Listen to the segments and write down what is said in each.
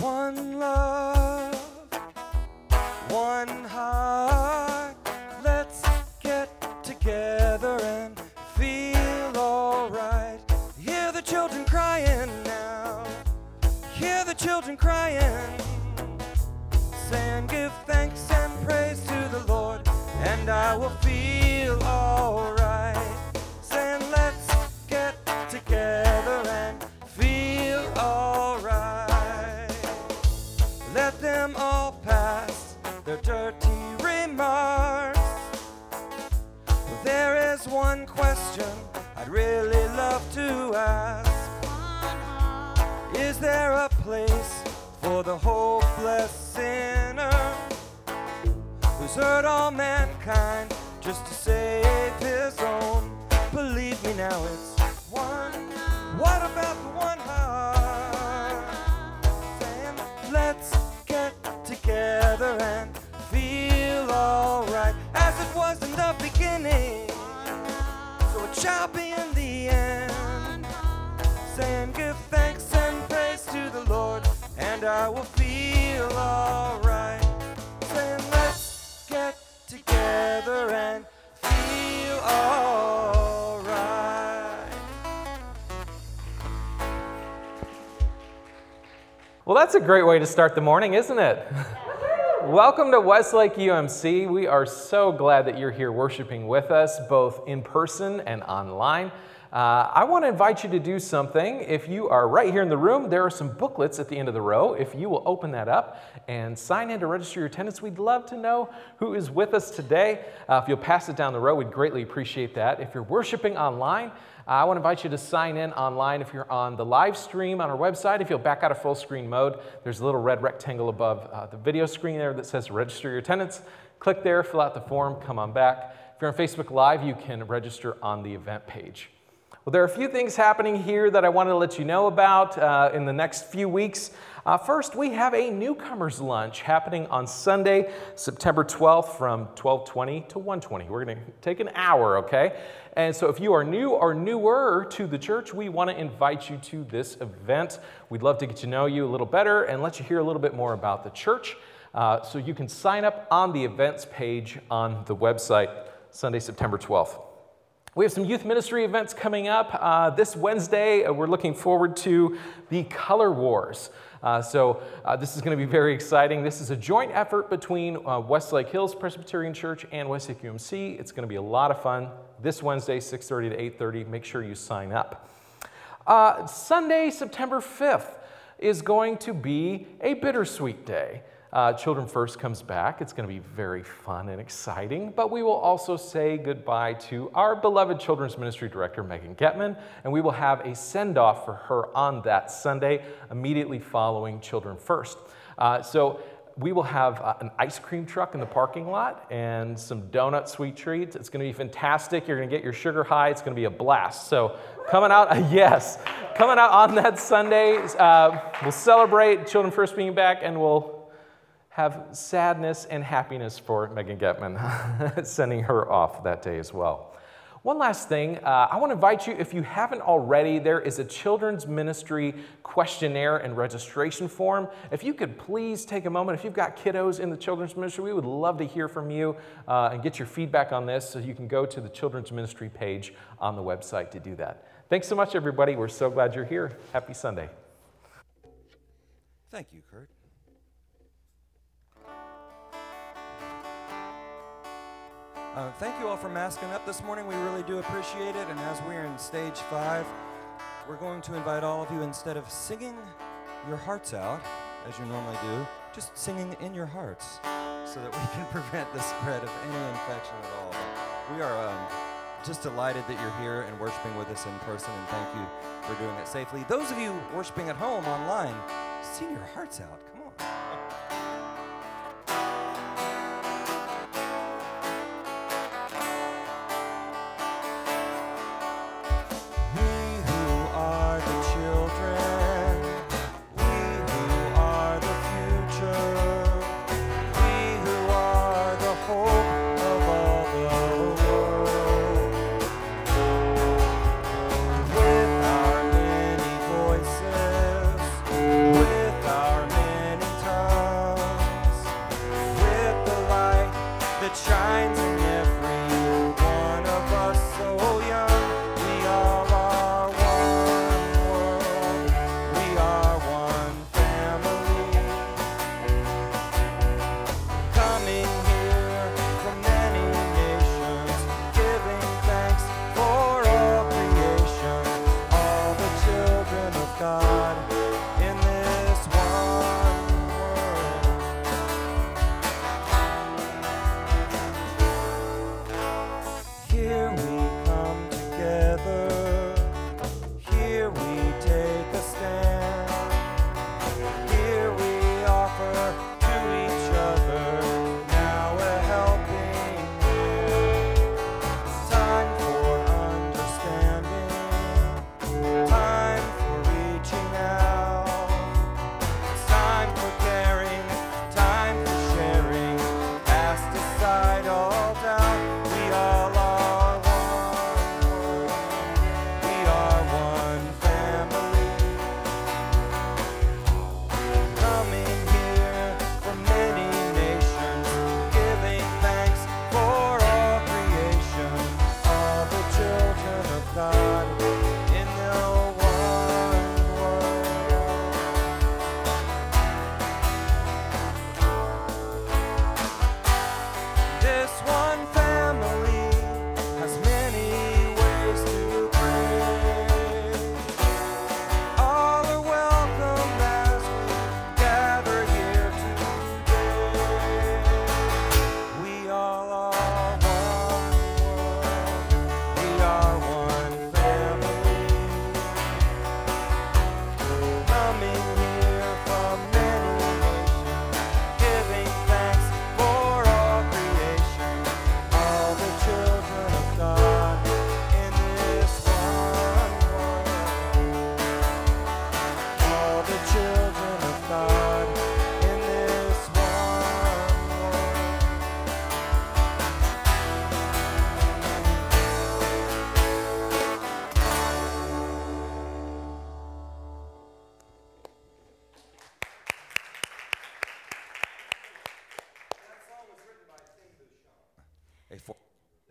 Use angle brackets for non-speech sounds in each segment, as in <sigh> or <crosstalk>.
One love, one heart. Let's get together and feel alright. Hear the children crying now. Hear the children crying. Saying, Give thanks and praise to the Lord, and I will feel the hopeless sinner who's hurt all mankind just to save his own? Believe me now, it's together and feel alright. Well, that's a great way to start the morning, isn't it? <laughs> Welcome to Westlake UMC. We are so glad that you're here worshiping with us, both in person and online. Uh, I want to invite you to do something. If you are right here in the room, there are some booklets at the end of the row. If you will open that up and sign in to register your attendance, we'd love to know who is with us today. Uh, if you'll pass it down the row, we'd greatly appreciate that. If you're worshiping online, uh, I want to invite you to sign in online if you're on the live stream on our website. If you'll back out of full screen mode, there's a little red rectangle above uh, the video screen there that says register your attendance. Click there, fill out the form, come on back. If you're on Facebook Live, you can register on the event page. Well, there are a few things happening here that I wanted to let you know about uh, in the next few weeks. Uh, first, we have a newcomers lunch happening on Sunday, September 12th from 12:20 to 1:20. We're going to take an hour, okay? And so if you are new or newer to the church, we want to invite you to this event. We'd love to get to know you a little better and let you hear a little bit more about the church. Uh, so you can sign up on the events page on the website Sunday, September 12th. We have some youth ministry events coming up. Uh, this Wednesday, uh, we're looking forward to the Color Wars. Uh, so, uh, this is going to be very exciting. This is a joint effort between uh, Westlake Hills Presbyterian Church and Westlake UMC. It's going to be a lot of fun. This Wednesday, 6:30 to 8:30. Make sure you sign up. Sunday, September 5th, is going to be a bittersweet day. Uh, Children First comes back. It's going to be very fun and exciting, but we will also say goodbye to our beloved children's ministry director, Megan Getman, and we will have a send off for her on that Sunday, immediately following Children First. Uh, so we will have uh, an ice cream truck in the parking lot and some donut sweet treats. It's going to be fantastic. You're going to get your sugar high. It's going to be a blast. So, coming out, <laughs> yes, coming out on that Sunday, uh, we'll celebrate Children First being back and we'll have sadness and happiness for Megan Getman, <laughs> sending her off that day as well. One last thing, uh, I want to invite you, if you haven't already, there is a children's ministry questionnaire and registration form. If you could please take a moment, if you've got kiddos in the children's ministry, we would love to hear from you uh, and get your feedback on this so you can go to the children's ministry page on the website to do that. Thanks so much, everybody. We're so glad you're here. Happy Sunday. Thank you, Kurt. Uh, thank you all for masking up this morning. We really do appreciate it. And as we're in stage five, we're going to invite all of you, instead of singing your hearts out, as you normally do, just singing in your hearts so that we <laughs> can prevent the spread of any infection at all. We are um, just delighted that you're here and worshiping with us in person, and thank you for doing it safely. Those of you worshiping at home online, sing your hearts out.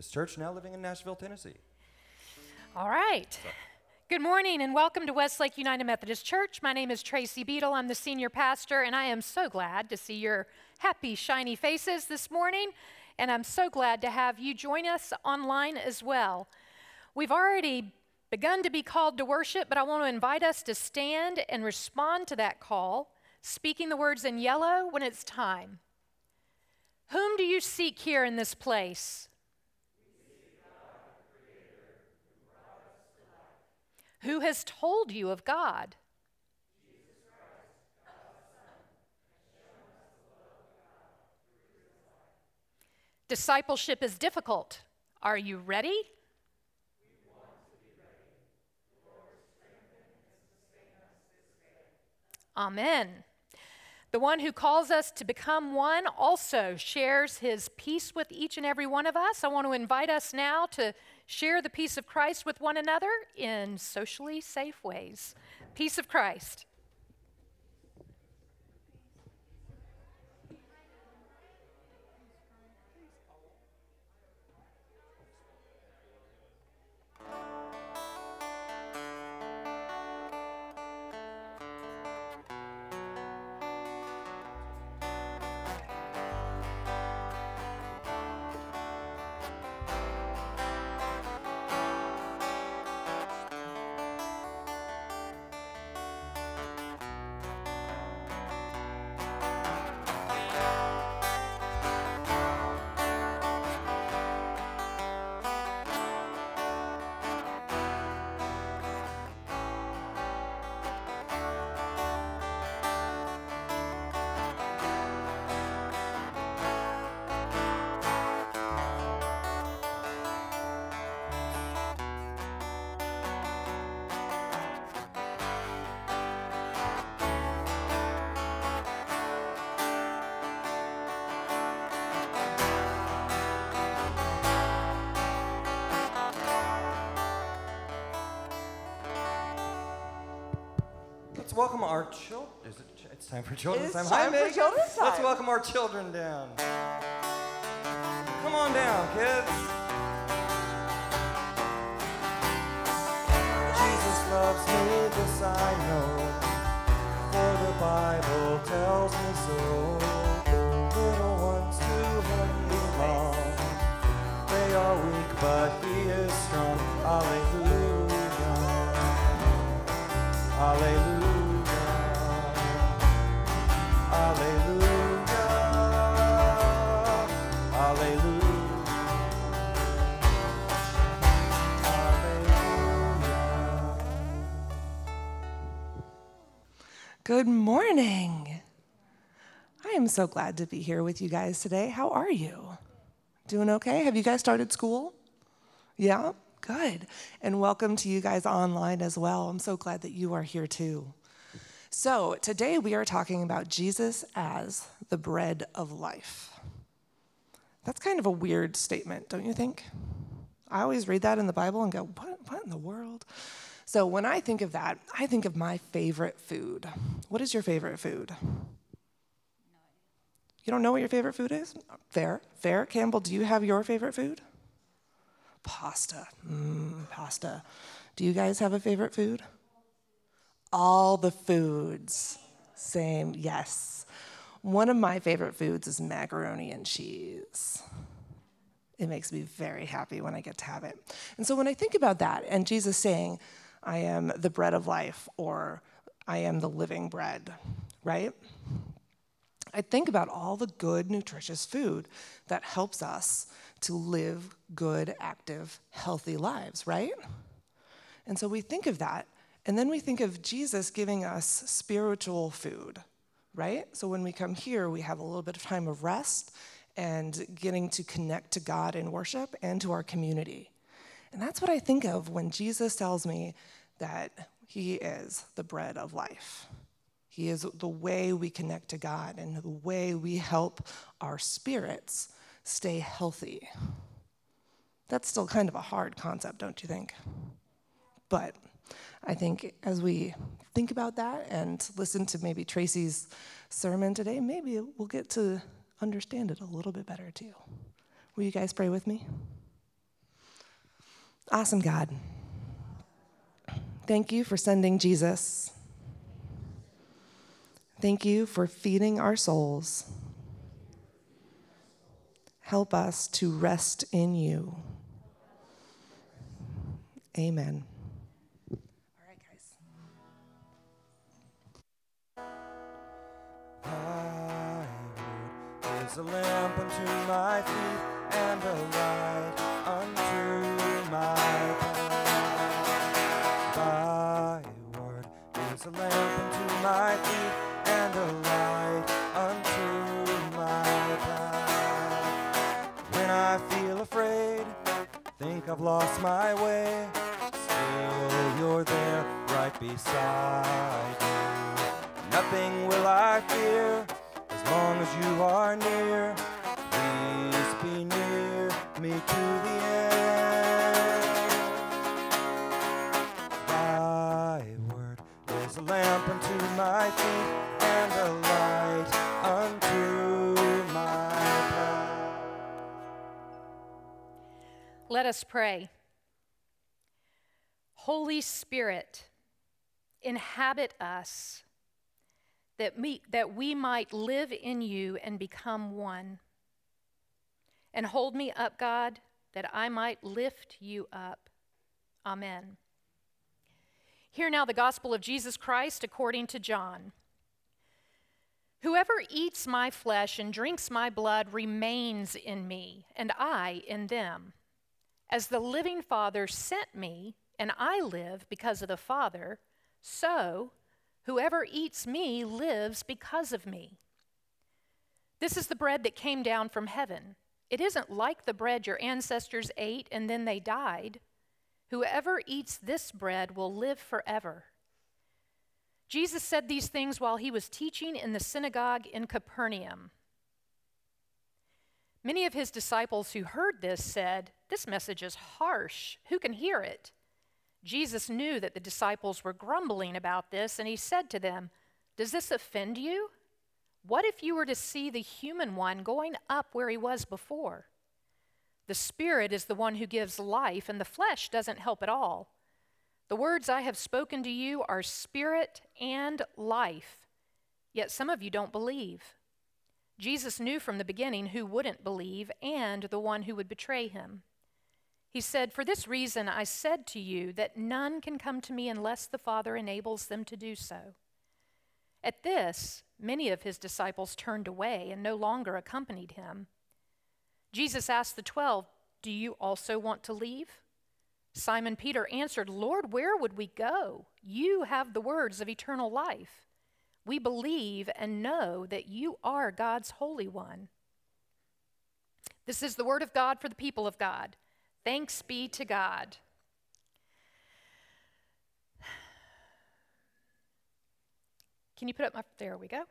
Church now living in Nashville, Tennessee. All right. Good morning and welcome to Westlake United Methodist Church. My name is Tracy Beadle. I'm the senior pastor, and I am so glad to see your happy, shiny faces this morning. And I'm so glad to have you join us online as well. We've already begun to be called to worship, but I want to invite us to stand and respond to that call, speaking the words in yellow when it's time. Whom do you seek here in this place? Who has told you of God? Discipleship is difficult. Are you ready? Amen. The one who calls us to become one also shares his peace with each and every one of us. I want to invite us now to share the peace of Christ with one another in socially safe ways. Peace of Christ. Welcome our children. Is it? ch- It's time for children's It's time. for Megan. Let's time. welcome our children down. Come on down, kids. Jesus loves me, this I know, for the Bible tells me so. Little ones to whom he belong, they are weak, but he is strong. Hallelujah. Hallelujah. So glad to be here with you guys today. How are you? Doing okay? Have you guys started school? Yeah? Good. And welcome to you guys online as well. I'm so glad that you are here too. So, today we are talking about Jesus as the bread of life. That's kind of a weird statement, don't you think? I always read that in the Bible and go, what, what in the world? So, when I think of that, I think of my favorite food. What is your favorite food? You don't know what your favorite food is? Fair, fair. Campbell, do you have your favorite food? Pasta. Mmm, pasta. Do you guys have a favorite food? All the foods. Same, yes. One of my favorite foods is macaroni and cheese. It makes me very happy when I get to have it. And so when I think about that and Jesus saying, I am the bread of life or I am the living bread, right? I think about all the good, nutritious food that helps us to live good, active, healthy lives, right? And so we think of that, and then we think of Jesus giving us spiritual food, right? So when we come here, we have a little bit of time of rest and getting to connect to God in worship and to our community. And that's what I think of when Jesus tells me that He is the bread of life. He is the way we connect to God and the way we help our spirits stay healthy. That's still kind of a hard concept, don't you think? But I think as we think about that and listen to maybe Tracy's sermon today, maybe we'll get to understand it a little bit better too. Will you guys pray with me? Awesome God. Thank you for sending Jesus. Thank you for feeding our souls. Help us to rest in you. Amen. All right, guys. A lamp unto my feet and a light unto my path. Thy word is a lamp unto my feet I've lost my way, still you're there right beside me. Nothing will I fear as long as you are near. Please be near me to the end. Thy word is a lamp unto my feet Let us pray. Holy Spirit, inhabit us that we, that we might live in you and become one. And hold me up, God, that I might lift you up. Amen. Hear now the gospel of Jesus Christ according to John. Whoever eats my flesh and drinks my blood remains in me, and I in them. As the living Father sent me, and I live because of the Father, so whoever eats me lives because of me. This is the bread that came down from heaven. It isn't like the bread your ancestors ate and then they died. Whoever eats this bread will live forever. Jesus said these things while he was teaching in the synagogue in Capernaum. Many of his disciples who heard this said, This message is harsh. Who can hear it? Jesus knew that the disciples were grumbling about this, and he said to them, Does this offend you? What if you were to see the human one going up where he was before? The Spirit is the one who gives life, and the flesh doesn't help at all. The words I have spoken to you are spirit and life, yet some of you don't believe. Jesus knew from the beginning who wouldn't believe and the one who would betray him. He said, For this reason I said to you that none can come to me unless the Father enables them to do so. At this, many of his disciples turned away and no longer accompanied him. Jesus asked the twelve, Do you also want to leave? Simon Peter answered, Lord, where would we go? You have the words of eternal life. We believe and know that you are God's Holy One. This is the word of God for the people of God. Thanks be to God. Can you put up my. There we go.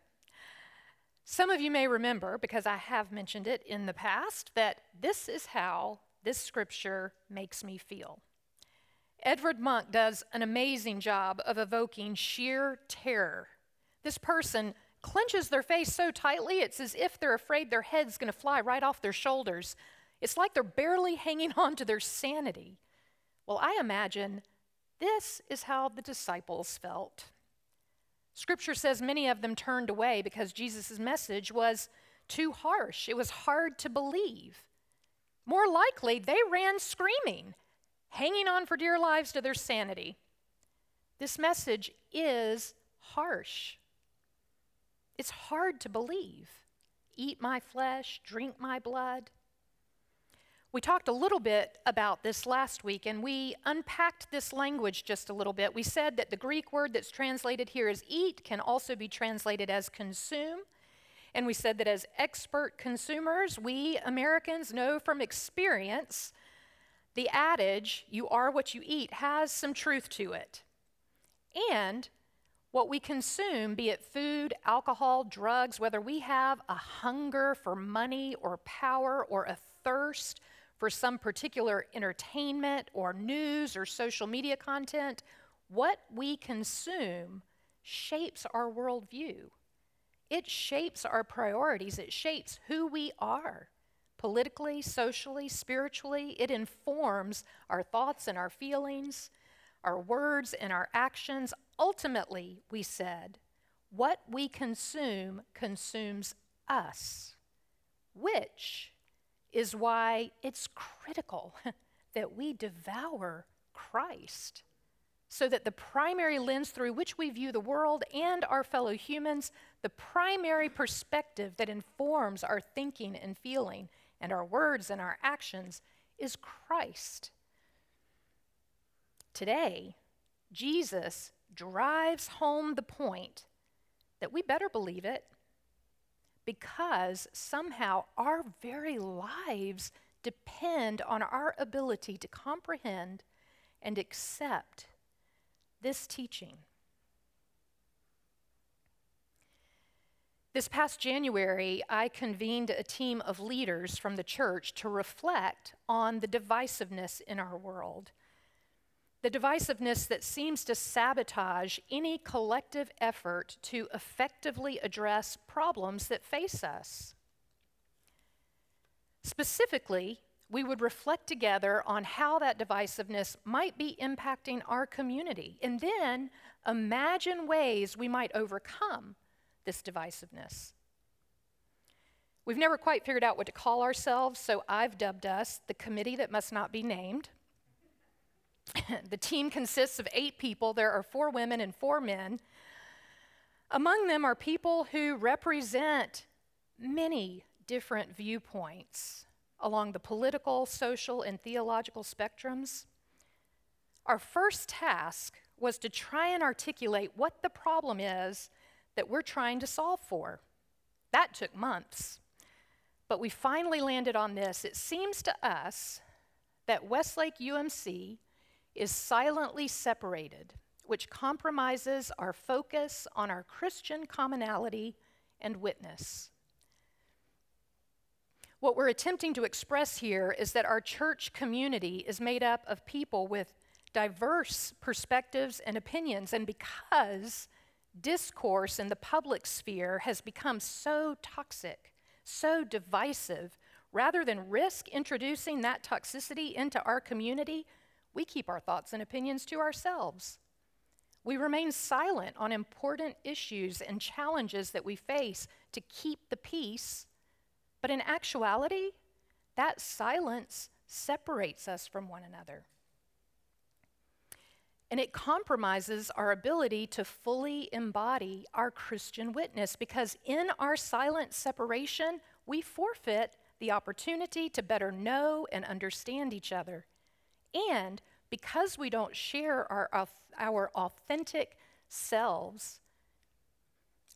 Some of you may remember, because I have mentioned it in the past, that this is how this scripture makes me feel. Edvard Munch does an amazing job of evoking sheer terror. This person clenches their face so tightly, it's as if they're afraid their head's going to fly right off their shoulders. It's like they're barely <laughs> hanging on to their sanity. Well, I imagine this is how the disciples felt. Scripture says many of them turned away because Jesus' message was too harsh. It was hard to believe. More likely, they ran screaming, hanging on for dear lives to their sanity. This message is harsh. It's hard to believe. Eat my flesh, drink my blood. We talked a little bit about this last week and we unpacked this language just a little bit. We said that the Greek word that's translated here as eat can also be translated as consume. And we said that as expert consumers, we Americans know from experience the adage, you are what you eat, has some truth to it. And what we consume, be it food, alcohol, drugs, whether we have a hunger for money or power or a thirst for some particular entertainment or news or social media content, what we consume shapes our worldview. It shapes our priorities, it shapes who we are. politically, socially, spiritually. It informs our thoughts and our feelings, our words and our actions. Ultimately, we said, what we consume consumes us, which is why it's critical <laughs> that we devour Christ so that the primary lens through which we view the world and our fellow humans, the primary perspective that informs our thinking and feeling and our words and our actions, is Christ. Today, Jesus drives home the point that we better believe it because somehow our very lives depend on our ability to comprehend and accept this teaching. This past January, I convened a team of leaders from the church to reflect on the divisiveness in our world. The divisiveness that seems to sabotage any collective effort to effectively address problems that face us. Specifically, we would reflect together on how that divisiveness might be impacting our community, and then imagine ways we might overcome this divisiveness. We've never quite figured out what to call ourselves, so I've dubbed us the committee that must not be named. <coughs> the team consists of eight people. There are four women and four men. Among them are people who represent many different viewpoints along the political, social, and theological spectrums. Our first task was to try and articulate what the problem is that we're trying to solve for. That took months. But we finally landed on this. It seems to us that Westlake UMC is silently separated, which compromises our focus on our Christian commonality and witness. What we're attempting to express here is that our church community is made up of people with diverse perspectives and opinions, and because discourse in the public sphere has become so toxic, so divisive, rather than risk introducing that toxicity into our community, we keep our thoughts and opinions to ourselves. We remain silent on important issues and challenges that we face to keep the peace but in actuality, that silence separates us from one another. And it compromises our ability to fully embody our Christian witness because in our silent separation, we forfeit the opportunity to better know and understand each other. And because we don't share our, our authentic selves,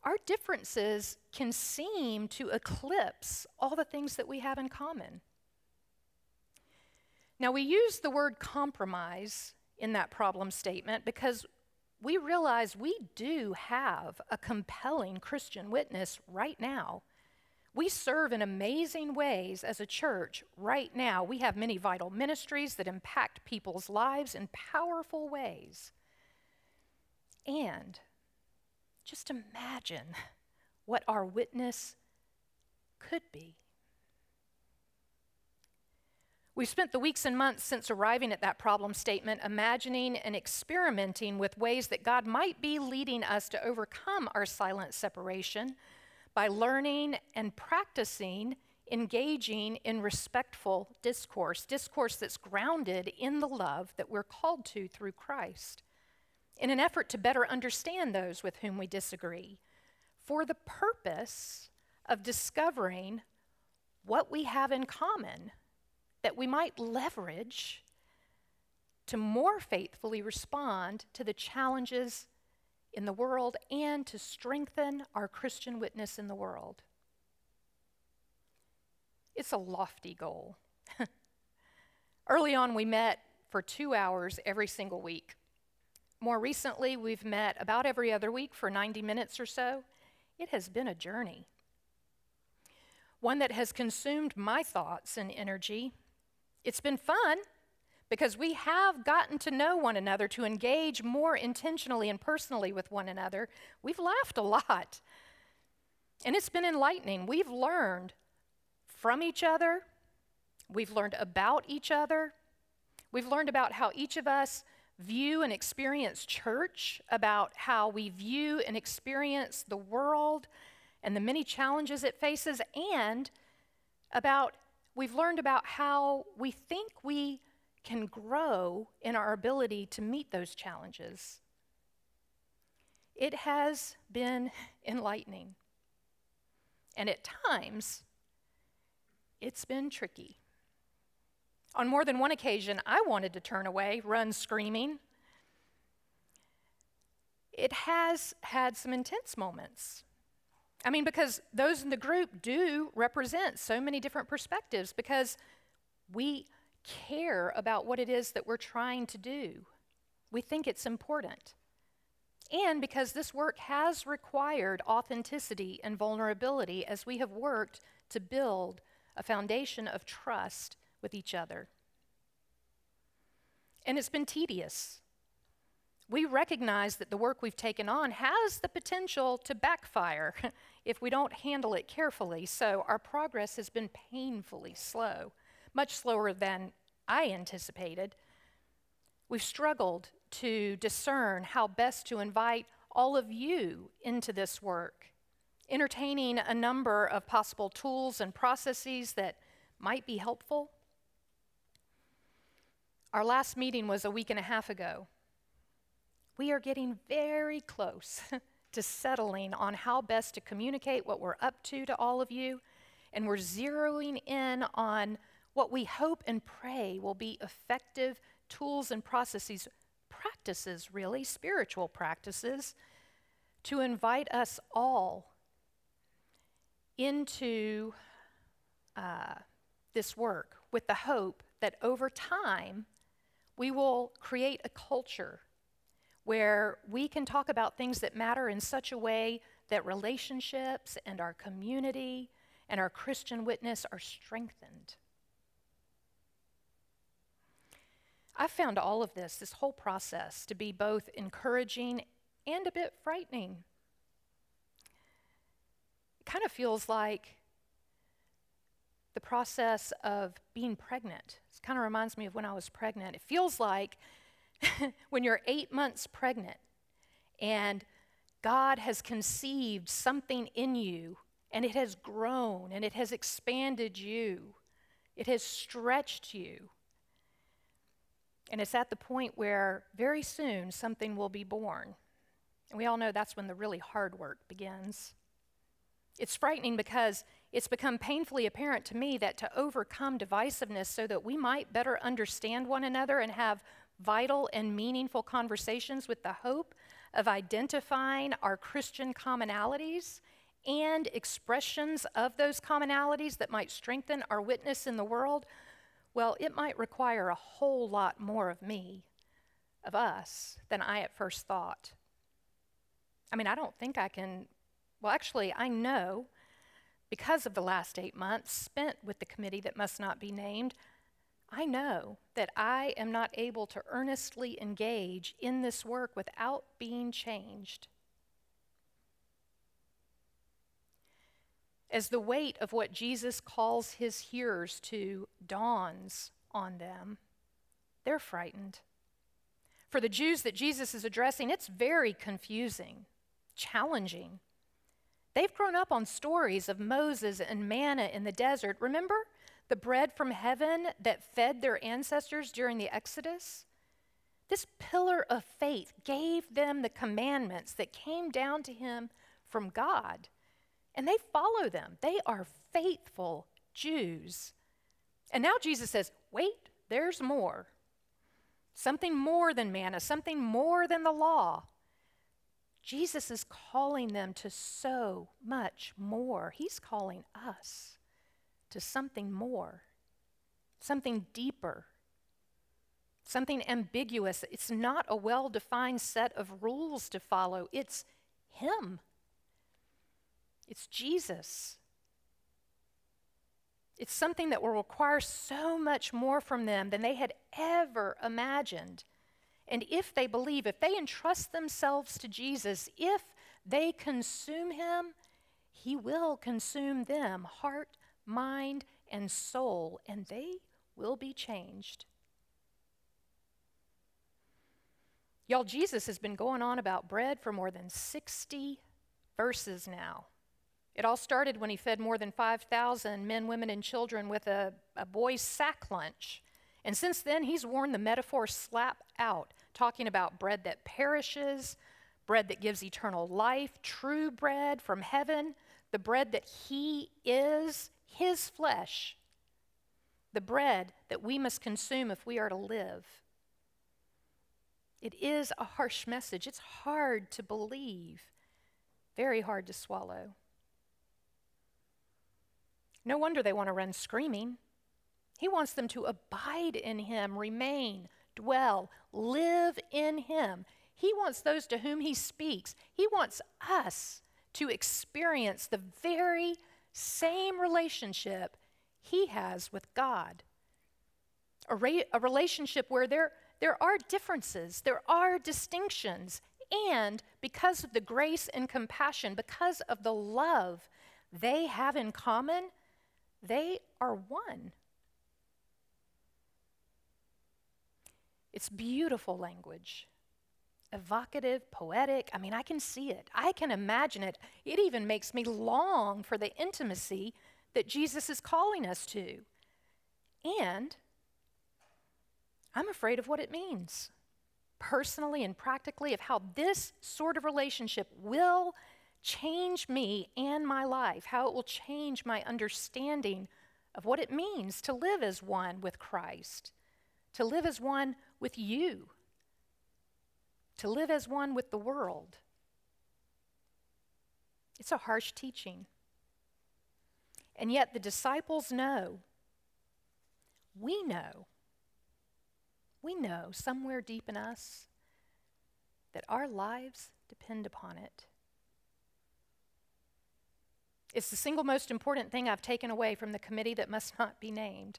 our differences can seem to eclipse all the things that we have in common. Now, we use the word compromise in that problem statement because we realize we do have a compelling Christian witness right now. We serve in amazing ways as a church right now. We have many vital ministries that impact people's lives in powerful ways. And just imagine what our witness could be. We've spent the weeks and months since arriving at that problem statement imagining and experimenting with ways that God might be leading us to overcome our silent separation by learning and practicing engaging in respectful discourse, discourse that's grounded in the love that we're called to through Christ in an effort to better understand those with whom we disagree, for the purpose of discovering what we have in common that we might leverage to more faithfully respond to the challenges in the world and to strengthen our Christian witness in the world. It's a lofty goal. <laughs> Early on, we met for two hours every single week. More recently, we've met about every other week for 90 minutes or so. It has been a journey, one that has consumed my thoughts and energy. It's been fun because we have gotten to know one another, to engage more intentionally and personally with one another. We've laughed a lot, and it's been enlightening. We've learned from each other We've learned about each other. We've learned about how each of us view and experience church, about how we view and experience the world and the many challenges it faces, and about we've learned about how we think we can grow in our ability to meet those challenges. It has been enlightening. And at times, it's been tricky. On more than one occasion, I wanted to turn away, run screaming. It has had some intense moments. I mean, because those in the group do represent so many different perspectives because we care about what it is that we're trying to do. We think it's important. And because this work has required authenticity and vulnerability as we have worked to build a foundation of trust with each other. And it's been tedious. We recognize that the work we've taken on has the potential to backfire <laughs> if we don't handle it carefully, so our progress has been painfully slow, much slower than I anticipated. We've struggled to discern how best to invite all of you into this work, entertaining a number of possible tools and processes that might be helpful. Our last meeting was a week and a half ago. We are getting very close <laughs> to settling on how best to communicate what we're up to to all of you, and we're zeroing in on what we hope and pray will be effective tools and processes, practices, really, spiritual practices, to invite us all into uh, this work with the hope that over time we will create a culture where we can talk about things that matter in such a way that relationships and our community and our Christian witness are strengthened. I found all of this, this whole process, to be both encouraging and a bit frightening. It kind of feels like the process of being pregnant. It kind of reminds me of when I was pregnant. It feels like <laughs> when you're eight months pregnant and God has conceived something in you and it has grown and it has expanded you, it has stretched you. And it's at the point where very soon something will be born. And we all know that's when the really hard work begins. It's frightening because it's become painfully apparent to me that to overcome divisiveness so that we might better understand one another and have vital and meaningful conversations with the hope of identifying our Christian commonalities and expressions of those commonalities that might strengthen our witness in the world, well, it might require a whole lot more of me, of us, than I at first thought. I mean, I don't think I can, well, actually, I know because of the last eight months spent with the committee that must not be named, I know that I am not able to earnestly engage in this work without being changed. As the weight of what Jesus calls his hearers to dawns on them, they're frightened. For the Jews that Jesus is addressing, it's very confusing, challenging. They've grown up on stories of Moses and manna in the desert. Remember? the bread from heaven that fed their ancestors during the Exodus? This pillar of faith gave them the commandments that came down to him from God, and they follow them. They are faithful Jews. And now Jesus says, wait, there's more. Something more than manna, something more than the law. Jesus is calling them to so much more. He's calling us to something more, something deeper, something ambiguous. It's not a well defined set of rules to follow, it's Him, it's Jesus. It's something that will require so much more from them than they had ever imagined. And if they believe, if they entrust themselves to Jesus, if they consume Him, He will consume them, heart, mind, and soul, and they will be changed. Y'all, Jesus has been going on about bread for more than 60 verses now. It all started when he fed more than 5,000 men, women, and children with a, a boy's sack lunch. And since then, he's worn the metaphor slap out, talking about bread that perishes, bread that gives eternal life, true bread from heaven, the bread that he is, his flesh, the bread that we must consume if we are to live. It is a harsh message. It's hard to believe, very hard to swallow. No wonder they want to run screaming. He wants them to abide in Him, remain, dwell, live in Him. He wants those to whom He speaks. He wants us to experience the very same relationship He has with God. A, ra- a relationship where there, there are differences, there are distinctions, and because of the grace and compassion, because of the love they have in common, they are one. It's beautiful language, evocative, poetic. I mean, I can see it, I can imagine it. It even makes me long for the intimacy that Jesus is calling us to. And I'm afraid of what it means, personally and practically, of how this sort of relationship will change me and my life, how it will change my understanding of what it means to live as one with Christ, to live as one with you, to live as one with the world. It's a harsh teaching. And yet the disciples know, we know, we know somewhere deep in us that our lives depend upon it. It's the single most important thing I've taken away from the committee that must not be named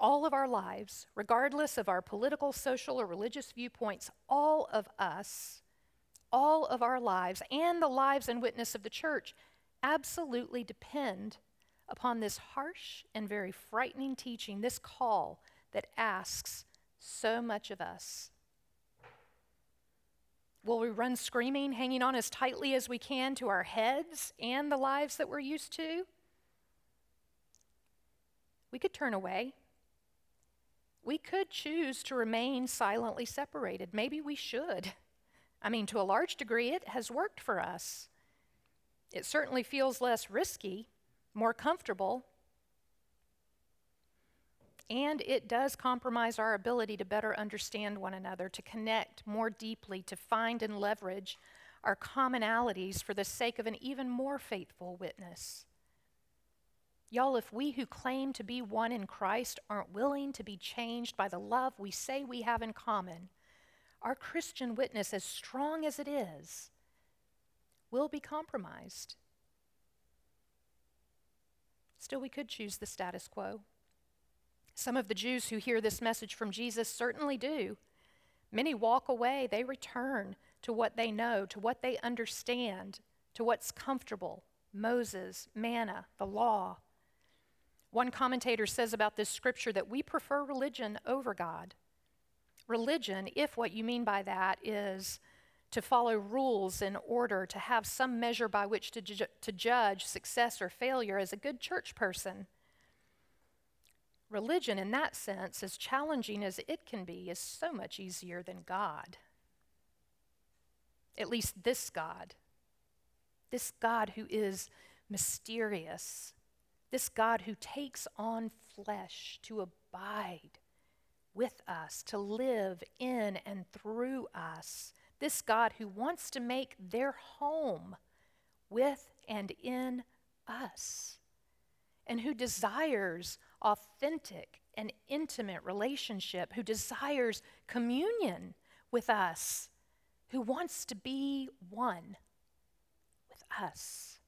all of our lives, regardless of our political, social, or religious viewpoints, all of us, all of our lives, and the lives and witness of the church absolutely depend upon this harsh and very frightening teaching, this call that asks so much of us. Will we run screaming, hanging on as tightly as we can to our heads and the lives that we're used to? We could turn away we could choose to remain silently separated. Maybe we should. I mean, to a large degree, it has worked for us. It certainly feels less risky, more comfortable, and it does compromise our ability to better understand one another, to connect more deeply, to find and leverage our commonalities for the sake of an even more faithful witness. Y'all, if we who claim to be one in Christ aren't willing to be changed by the love we say we have in common, our Christian witness, as strong as it is, will be compromised. Still, we could choose the status quo. Some of the Jews who hear this message from Jesus certainly do. Many walk away, they return to what they know, to what they understand, to what's comfortable Moses, manna, the law. One commentator says about this scripture that we prefer religion over God. Religion, if what you mean by that is to follow rules in order to have some measure by which to, ju- to judge success or failure as a good church person. Religion, in that sense, as challenging as it can be, is so much easier than God. At least this God. This God who is mysterious this God who takes on flesh to abide with us, to live in and through us. This God who wants to make their home with and in us, and who desires authentic and intimate relationship, who desires communion with us, who wants to be one with us.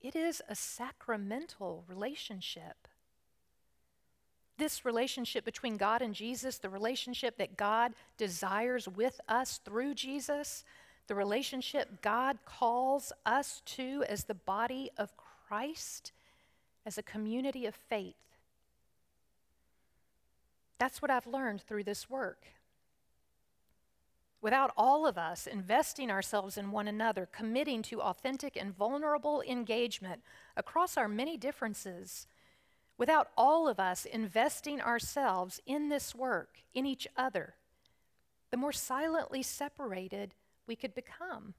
It is a sacramental relationship. This relationship between God and Jesus, the relationship that God desires with us through Jesus, the relationship God calls us to as the body of Christ, as a community of faith. That's what I've learned through this work. Without all of us investing ourselves in one another, committing to authentic and vulnerable engagement across our many differences, without all of us investing ourselves in this work, in each other, the more silently separated we could become,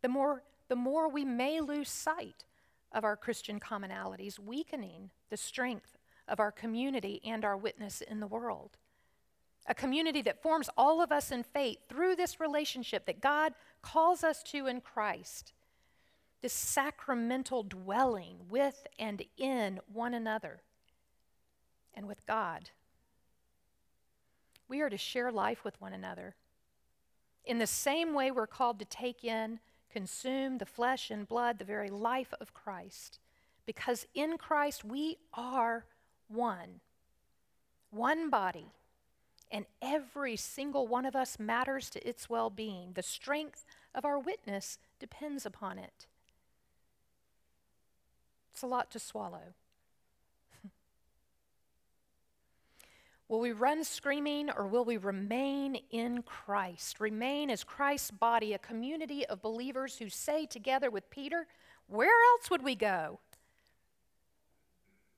the more, the more we may lose sight of our Christian commonalities, weakening the strength of our community and our witness in the world a community that forms all of us in faith through this relationship that God calls us to in Christ, this sacramental dwelling with and in one another and with God. We are to share life with one another. In the same way, we're called to take in, consume the flesh and blood, the very life of Christ. Because in Christ, we are one, one body and every single one of us matters to its well being. The strength of our witness depends upon it. It's a lot to swallow. Will we run screaming or will we remain in Christ? Remain as Christ's body, a community of believers who say together with Peter, Where else would we go?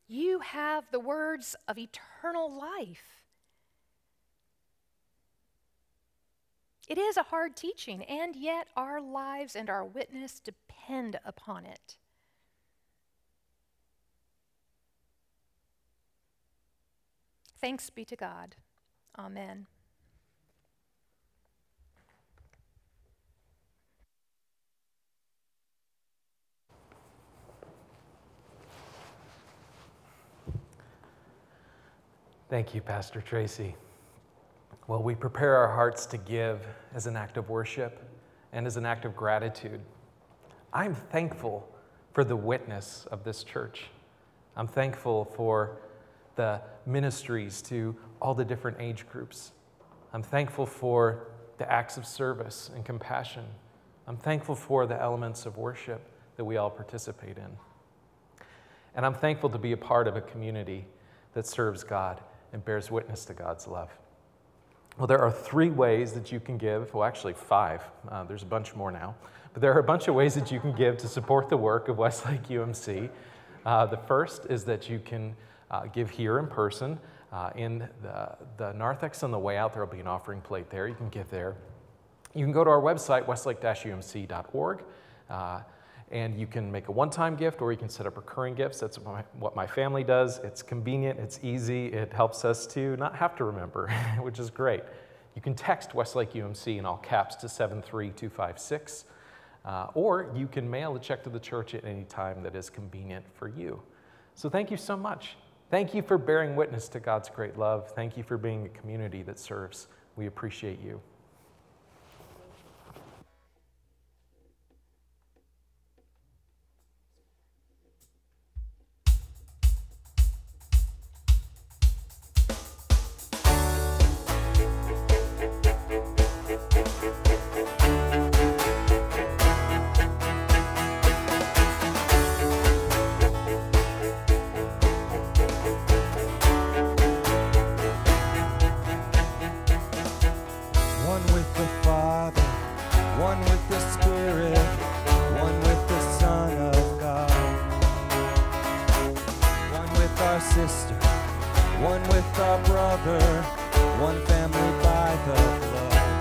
You have the words of eternal life. It is a hard teaching, and yet our lives and our witness depend upon it. Thanks be to God. Amen. Thank you, Pastor Tracy. Well, we prepare our hearts to give as an act of worship and as an act of gratitude. I'm thankful for the witness of this church. I'm thankful for the ministries to all the different age groups. I'm thankful for the acts of service and compassion. I'm thankful for the elements of worship that we all participate in. And I'm thankful to be a part of a community that serves God and bears witness to God's love. Well, there are three ways that you can give. Well, actually, five. Uh, there's a bunch more now. But there are a bunch of ways that you can give to support the work of Westlake UMC. Uh, the first is that you can uh, give here in person. Uh, in the, the narthex on the way out, there will be an offering plate there. You can give there. You can go to our website, westlake umc.org. Uh, and you can make a one time gift or you can set up recurring gifts. That's what my, what my, family does. It's convenient, it's easy, it helps us to not have to remember, <laughs> which is great. You can text Westlake UMC in all caps to 73256, uh, or you can mail a check to the church at any time that is convenient for you. So thank you so much. Thank you for bearing witness to God's great love. Thank you for being a community that serves. We appreciate you. our brother, one family by the flood.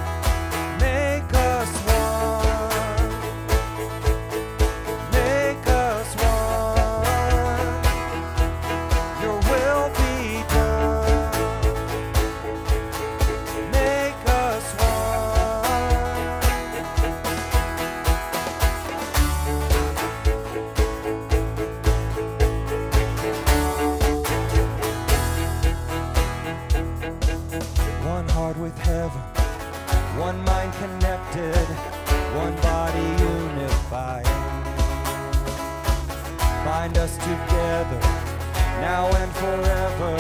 together, now and forever.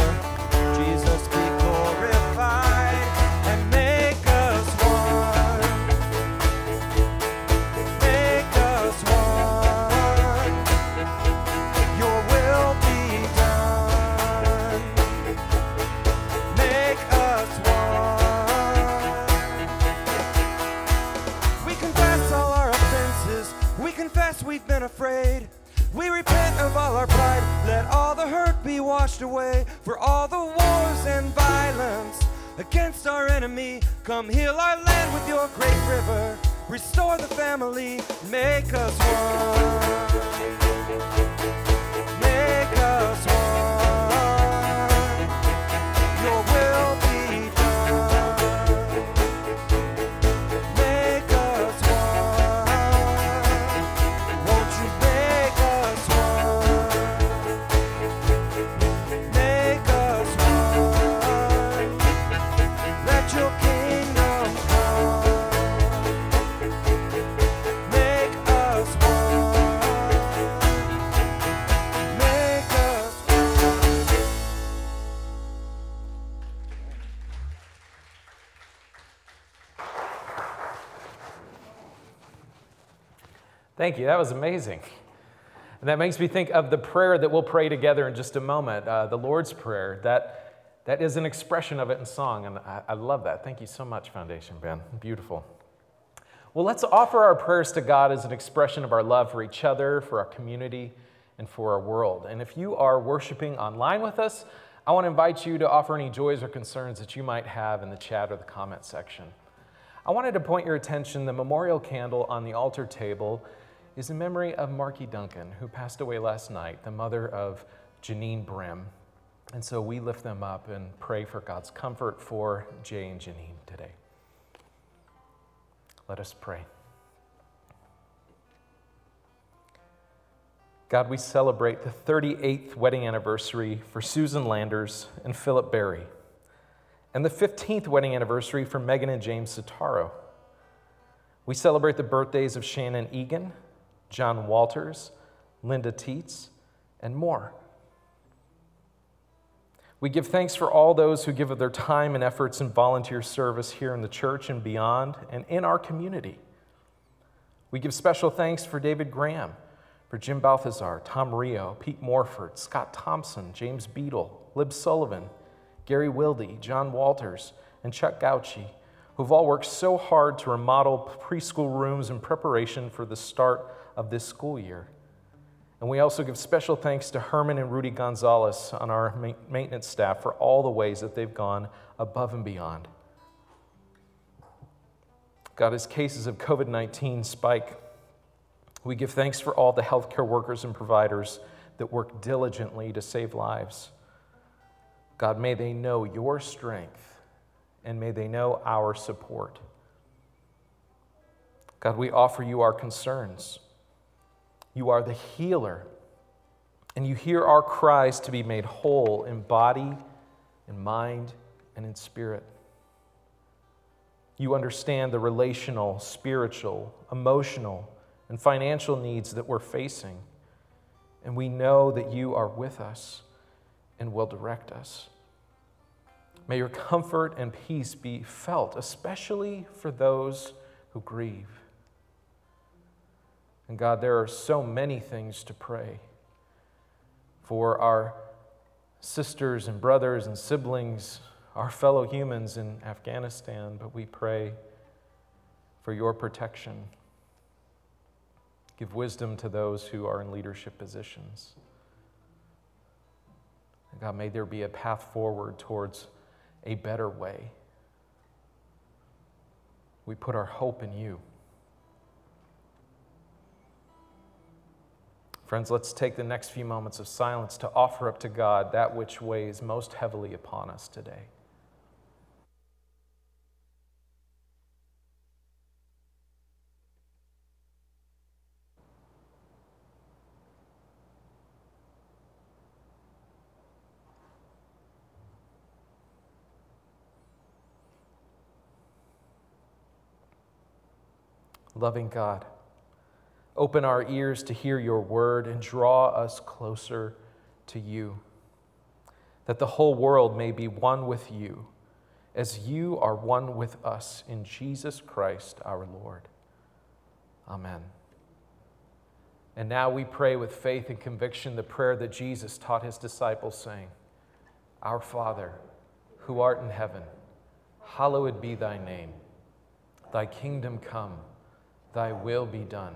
Jesus be glorified and make us one. Make us one. Your will be done. Make us one. We confess all our offenses. We confess we've been afraid. Washed away. For all the wars and violence against our enemy. Come heal our land with your great river. Restore the family. Make us one. Make us one. Thank you. That was amazing. And that makes me think of the prayer that we'll pray together in just a moment, uh, the Lord's Prayer. That, that is an expression of it in song, and I, I love that. Thank you so much, Foundation Ben. Beautiful. Well, let's offer our prayers to God as an expression of our love for each other, for our community, and for our world. And if you are worshiping online with us, I want to invite you to offer any joys or concerns that you might have in the chat or the comment section. I wanted to point your attention to the memorial candle on the altar table is in memory of Marky Duncan, who passed away last night, the mother of Janine Brim. And so we lift them up and pray for God's comfort for Jay and Janine today. Let us pray. God, we celebrate the 38th wedding anniversary for Susan Landers and Philip Berry, and the 15th wedding anniversary for Megan and James Sitaro. We celebrate the birthdays of Shannon Egan, John Walters, Linda Teets, and more. We give thanks for all those who give of their time and efforts in volunteer service here in the church and beyond, and in our community. We give special thanks for David Graham, for Jim Balthazar, Tom Rio, Pete Morford, Scott Thompson, James Beadle, Lib Sullivan, Gary Wilde, John Walters, and Chuck Gauchi, who've all worked so hard to remodel preschool rooms in preparation for the start of this school year. And we also give special thanks to Herman and Rudy Gonzalez on our maintenance staff for all the ways that they've gone above and beyond. God, as cases of COVID 19 spike, we give thanks for all the healthcare workers and providers that work diligently to save lives. God, may they know your strength and may they know our support. God, we offer you our concerns. You are the healer, and you hear our cries to be made whole in body, in mind, and in spirit. You understand the relational, spiritual, emotional, and financial needs that we're facing, and we know that you are with us and will direct us. May your comfort and peace be felt, especially for those who grieve. And God, there are so many things to pray for our sisters and brothers and siblings, our fellow humans in Afghanistan, but we pray for your protection. Give wisdom to those who are in leadership positions. And God, may there be a path forward towards a better way. We put our hope in you. Friends, let's take the next few moments of silence to offer up to God that which weighs most heavily upon us today. Loving God, open our ears to hear your word and draw us closer to you, that the whole world may be one with you, as you are one with us in Jesus Christ our Lord. Amen. And now we pray with faith and conviction the prayer that Jesus taught his disciples, saying, Our Father, who art in heaven, hallowed be thy name. Thy kingdom come, thy will be done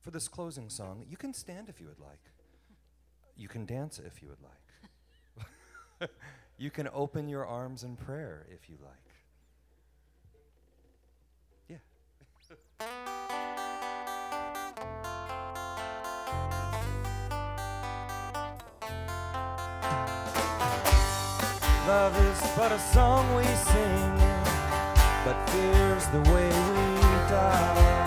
For this closing song, you can stand if you would like. You can dance if you would like. <laughs> you can open your arms in prayer if you like. Yeah. Love is but a song we sing, but fear's the way we die.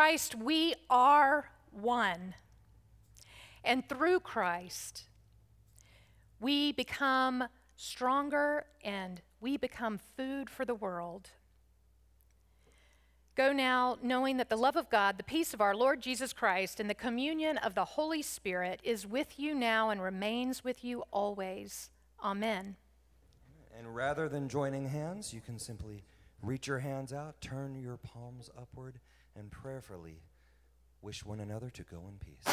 Christ, we are one. And through Christ, we become stronger and we become food for the world. Go now, knowing that the love of God, the peace of our Lord Jesus Christ, and the communion of the Holy Spirit is with you now and remains with you always. Amen. And rather than joining hands, you can simply reach your hands out, turn your palms upward, and prayerfully wish one another to go in peace.